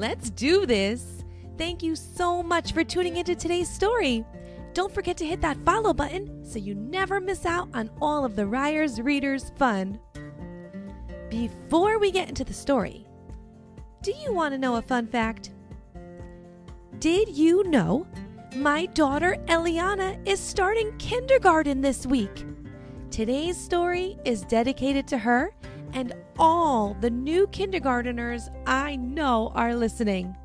Let's do this. Thank you so much for tuning into today's story. Don't forget to hit that follow button so you never miss out on all of the Ryers Readers fun. Before we get into the story, do you want to know a fun fact? Did you know my daughter Eliana is starting kindergarten this week? Today's story is dedicated to her and all the new kindergarteners I know are listening.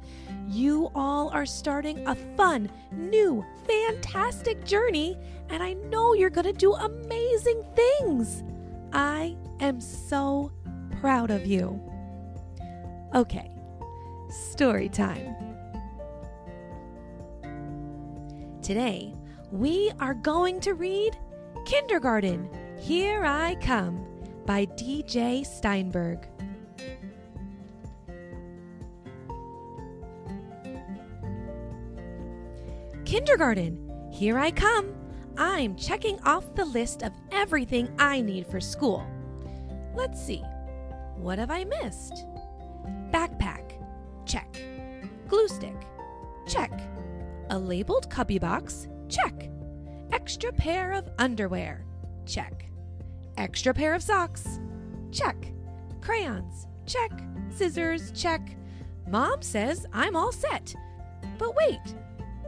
You all are starting a fun, new, fantastic journey, and I know you're going to do amazing things. I am so proud of you. Okay, story time. Today, we are going to read Kindergarten Here I Come by D.J. Steinberg. Kindergarten, here I come. I'm checking off the list of everything I need for school. Let's see. What have I missed? Backpack, check. Glue stick, check. A labeled cubby box, check. Extra pair of underwear, check. Extra pair of socks, check. Crayons, check. Scissors, check. Mom says I'm all set. But wait,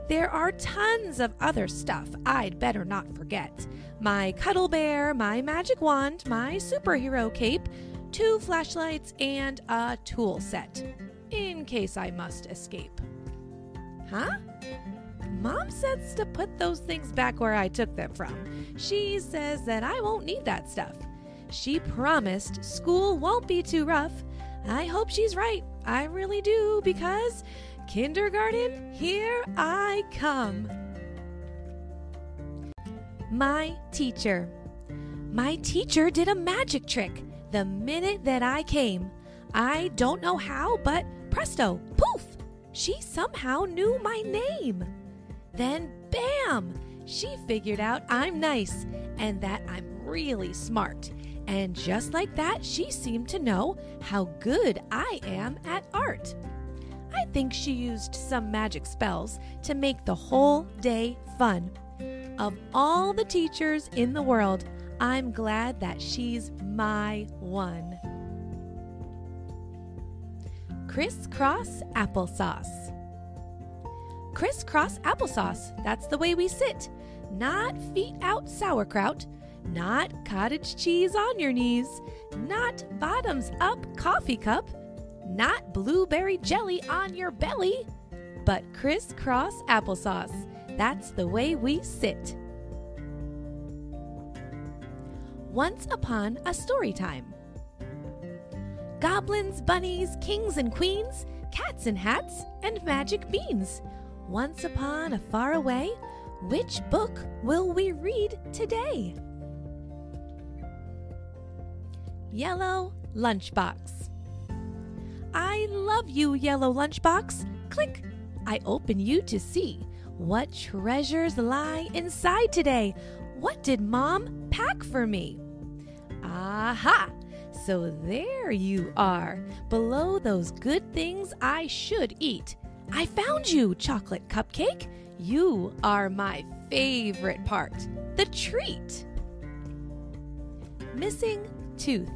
there are tons of other stuff I'd better not forget my cuddle bear, my magic wand, my superhero cape, two flashlights, and a tool set in case I must escape. Huh? Mom says to put those things back where I took them from. She says that I won't need that stuff. She promised school won't be too rough. I hope she's right. I really do, because kindergarten, here I come. My teacher. My teacher did a magic trick the minute that I came. I don't know how, but presto, poof, she somehow knew my name. Then, bam, she figured out I'm nice and that I'm really smart. And just like that, she seemed to know how good I am at art. I think she used some magic spells to make the whole day fun. Of all the teachers in the world, I'm glad that she's my one. Crisscross applesauce. Crisscross applesauce, that's the way we sit. Not feet out sauerkraut, not cottage cheese on your knees, not bottoms up coffee cup, not blueberry jelly on your belly, but crisscross applesauce. That's the way we sit. Once upon a story time. Goblins, bunnies, kings and queens, cats and hats, and magic beans. Once upon a far away, which book will we read today? Yellow Lunchbox. I love you, Yellow Lunchbox. Click. I open you to see what treasures lie inside today. What did Mom pack for me? Aha! So there you are, below those good things I should eat. I found you, chocolate cupcake. You are my favorite part, the treat. Missing tooth.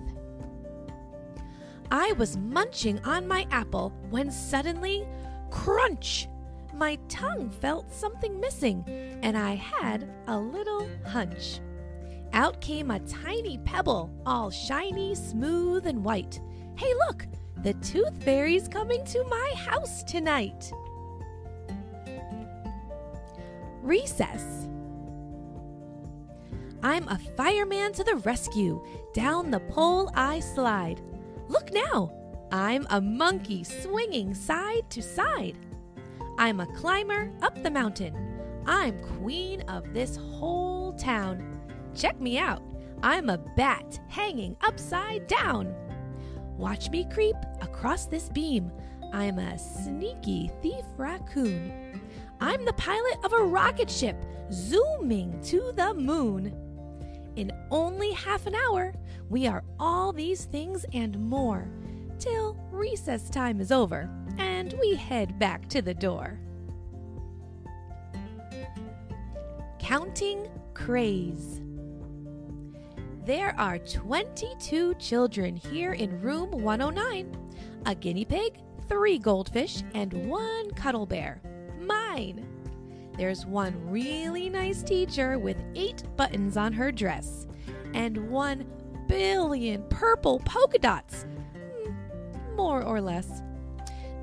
I was munching on my apple when suddenly, crunch! My tongue felt something missing, and I had a little hunch. Out came a tiny pebble, all shiny, smooth, and white. Hey, look! The tooth fairy's coming to my house tonight. Recess. I'm a fireman to the rescue. Down the pole I slide. Look now, I'm a monkey swinging side to side. I'm a climber up the mountain. I'm queen of this whole town. Check me out. I'm a bat hanging upside down. Watch me creep across this beam. I'm a sneaky thief raccoon. I'm the pilot of a rocket ship zooming to the moon. In only half an hour, we are all these things and more till recess time is over and we head back to the door. Counting Craze. There are 22 children here in room 109 a guinea pig, three goldfish, and one cuddle bear. Mine. There's one really nice teacher with eight buttons on her dress, and one billion purple polka dots. Hmm, more or less.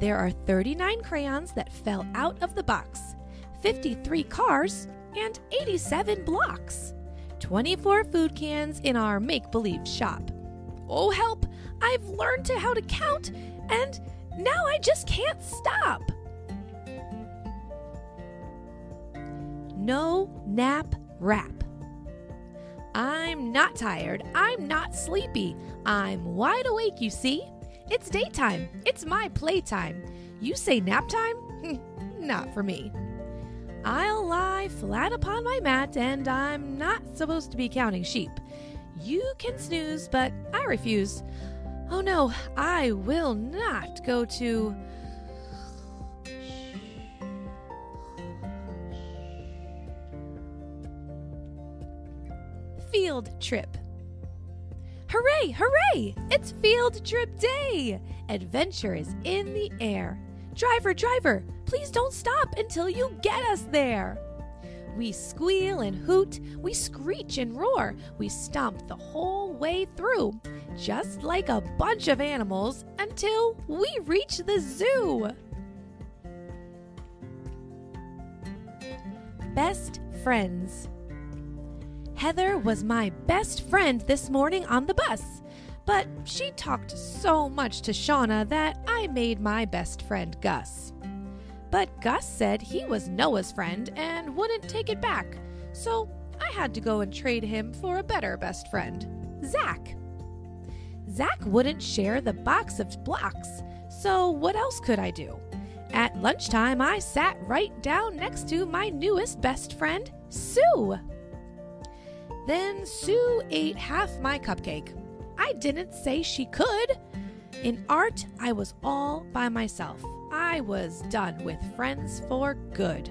There are 39 crayons that fell out of the box, 53 cars, and 87 blocks. 24 food cans in our make believe shop. Oh, help! I've learned to how to count, and now I just can't stop. No nap rap. I'm not tired. I'm not sleepy. I'm wide awake, you see. It's daytime. It's my playtime. You say nap time? not for me. I'll lie flat upon my mat, and I'm not supposed to be counting sheep. You can snooze, but I refuse. Oh no, I will not go to. Field trip. Hooray, hooray! It's field trip day! Adventure is in the air. Driver, driver, please don't stop until you get us there. We squeal and hoot, we screech and roar, we stomp the whole way through, just like a bunch of animals until we reach the zoo. Best friends. Heather was my best friend this morning on the bus, but she talked so much to Shauna that I made my best friend Gus. But Gus said he was Noah's friend and wouldn't take it back, so I had to go and trade him for a better best friend, Zach. Zach wouldn't share the box of blocks, so what else could I do? At lunchtime, I sat right down next to my newest best friend, Sue. Then Sue ate half my cupcake. I didn't say she could. In art, I was all by myself. I was done with friends for good.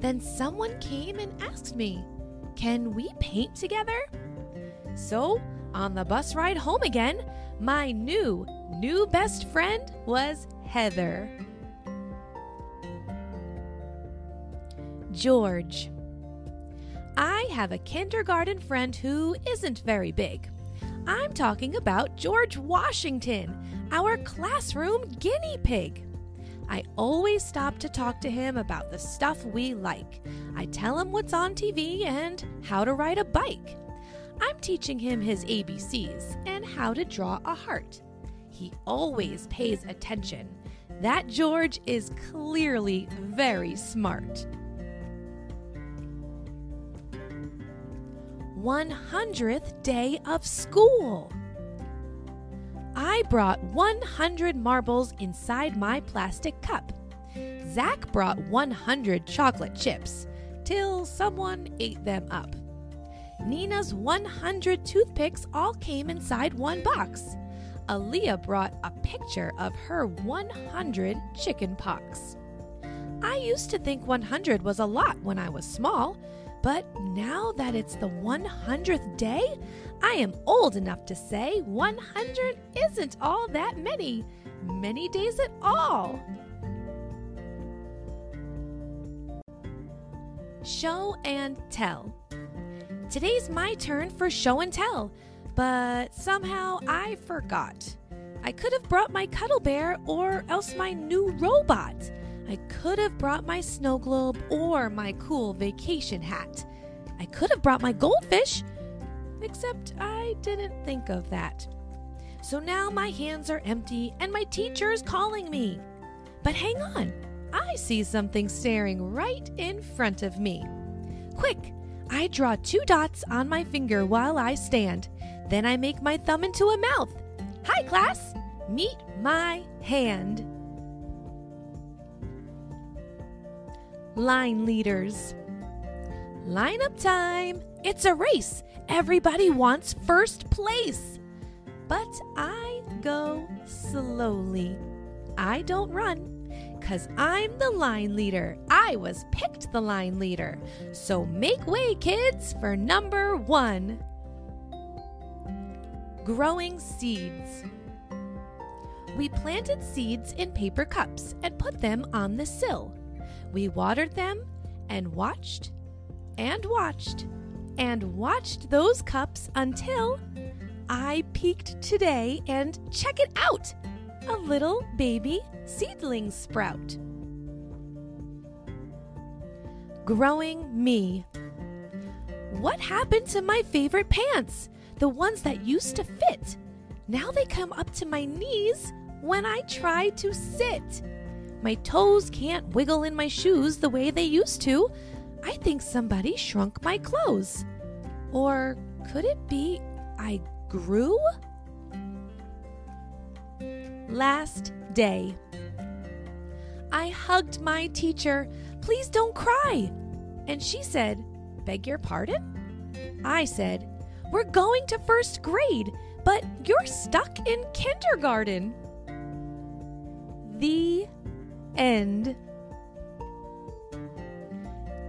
Then someone came and asked me, Can we paint together? So, on the bus ride home again, my new, new best friend was Heather. George. I have a kindergarten friend who isn't very big. I'm talking about George Washington, our classroom guinea pig. I always stop to talk to him about the stuff we like. I tell him what's on TV and how to ride a bike. I'm teaching him his ABCs and how to draw a heart. He always pays attention. That George is clearly very smart. 100th day of school. I brought 100 marbles inside my plastic cup. Zach brought 100 chocolate chips till someone ate them up. Nina's 100 toothpicks all came inside one box. Aaliyah brought a picture of her 100 chicken pox. I used to think 100 was a lot when I was small, but now that it's the 100th day, I am old enough to say 100 isn't all that many, many days at all. Show and tell. Today's my turn for show and tell, but somehow I forgot. I could have brought my cuddle bear or else my new robot. I could have brought my snow globe or my cool vacation hat. I could have brought my goldfish, except I didn't think of that. So now my hands are empty and my teacher is calling me. But hang on, I see something staring right in front of me. Quick, I draw two dots on my finger while I stand. Then I make my thumb into a mouth. Hi, class! Meet my hand. Line leaders. Line up time. It's a race. Everybody wants first place. But I go slowly. I don't run. Cause I'm the line leader. I was picked the line leader. So make way, kids, for number one growing seeds. We planted seeds in paper cups and put them on the sill. We watered them and watched and watched and watched those cups until I peeked today and check it out a little baby seedling sprout. Growing me. What happened to my favorite pants? The ones that used to fit. Now they come up to my knees when I try to sit. My toes can't wiggle in my shoes the way they used to. I think somebody shrunk my clothes. Or could it be I grew? Last day. I hugged my teacher. Please don't cry. And she said, Beg your pardon? I said, We're going to first grade, but you're stuck in kindergarten. The end.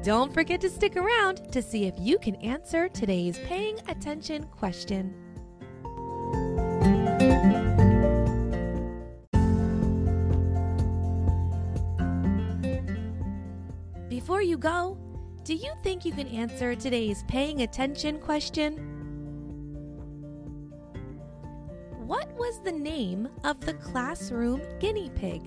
Don't forget to stick around to see if you can answer today's paying attention question. Before you go, do you think you can answer today's paying attention question? What was the name of the classroom guinea pig?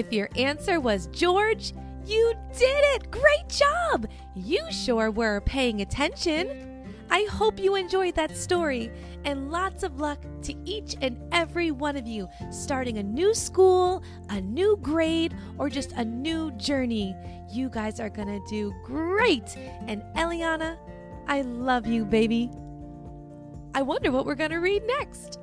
If your answer was George, you did it! Great job! You sure were paying attention. I hope you enjoyed that story and lots of luck to each and every one of you starting a new school, a new grade, or just a new journey. You guys are gonna do great. And Eliana, I love you, baby. I wonder what we're gonna read next.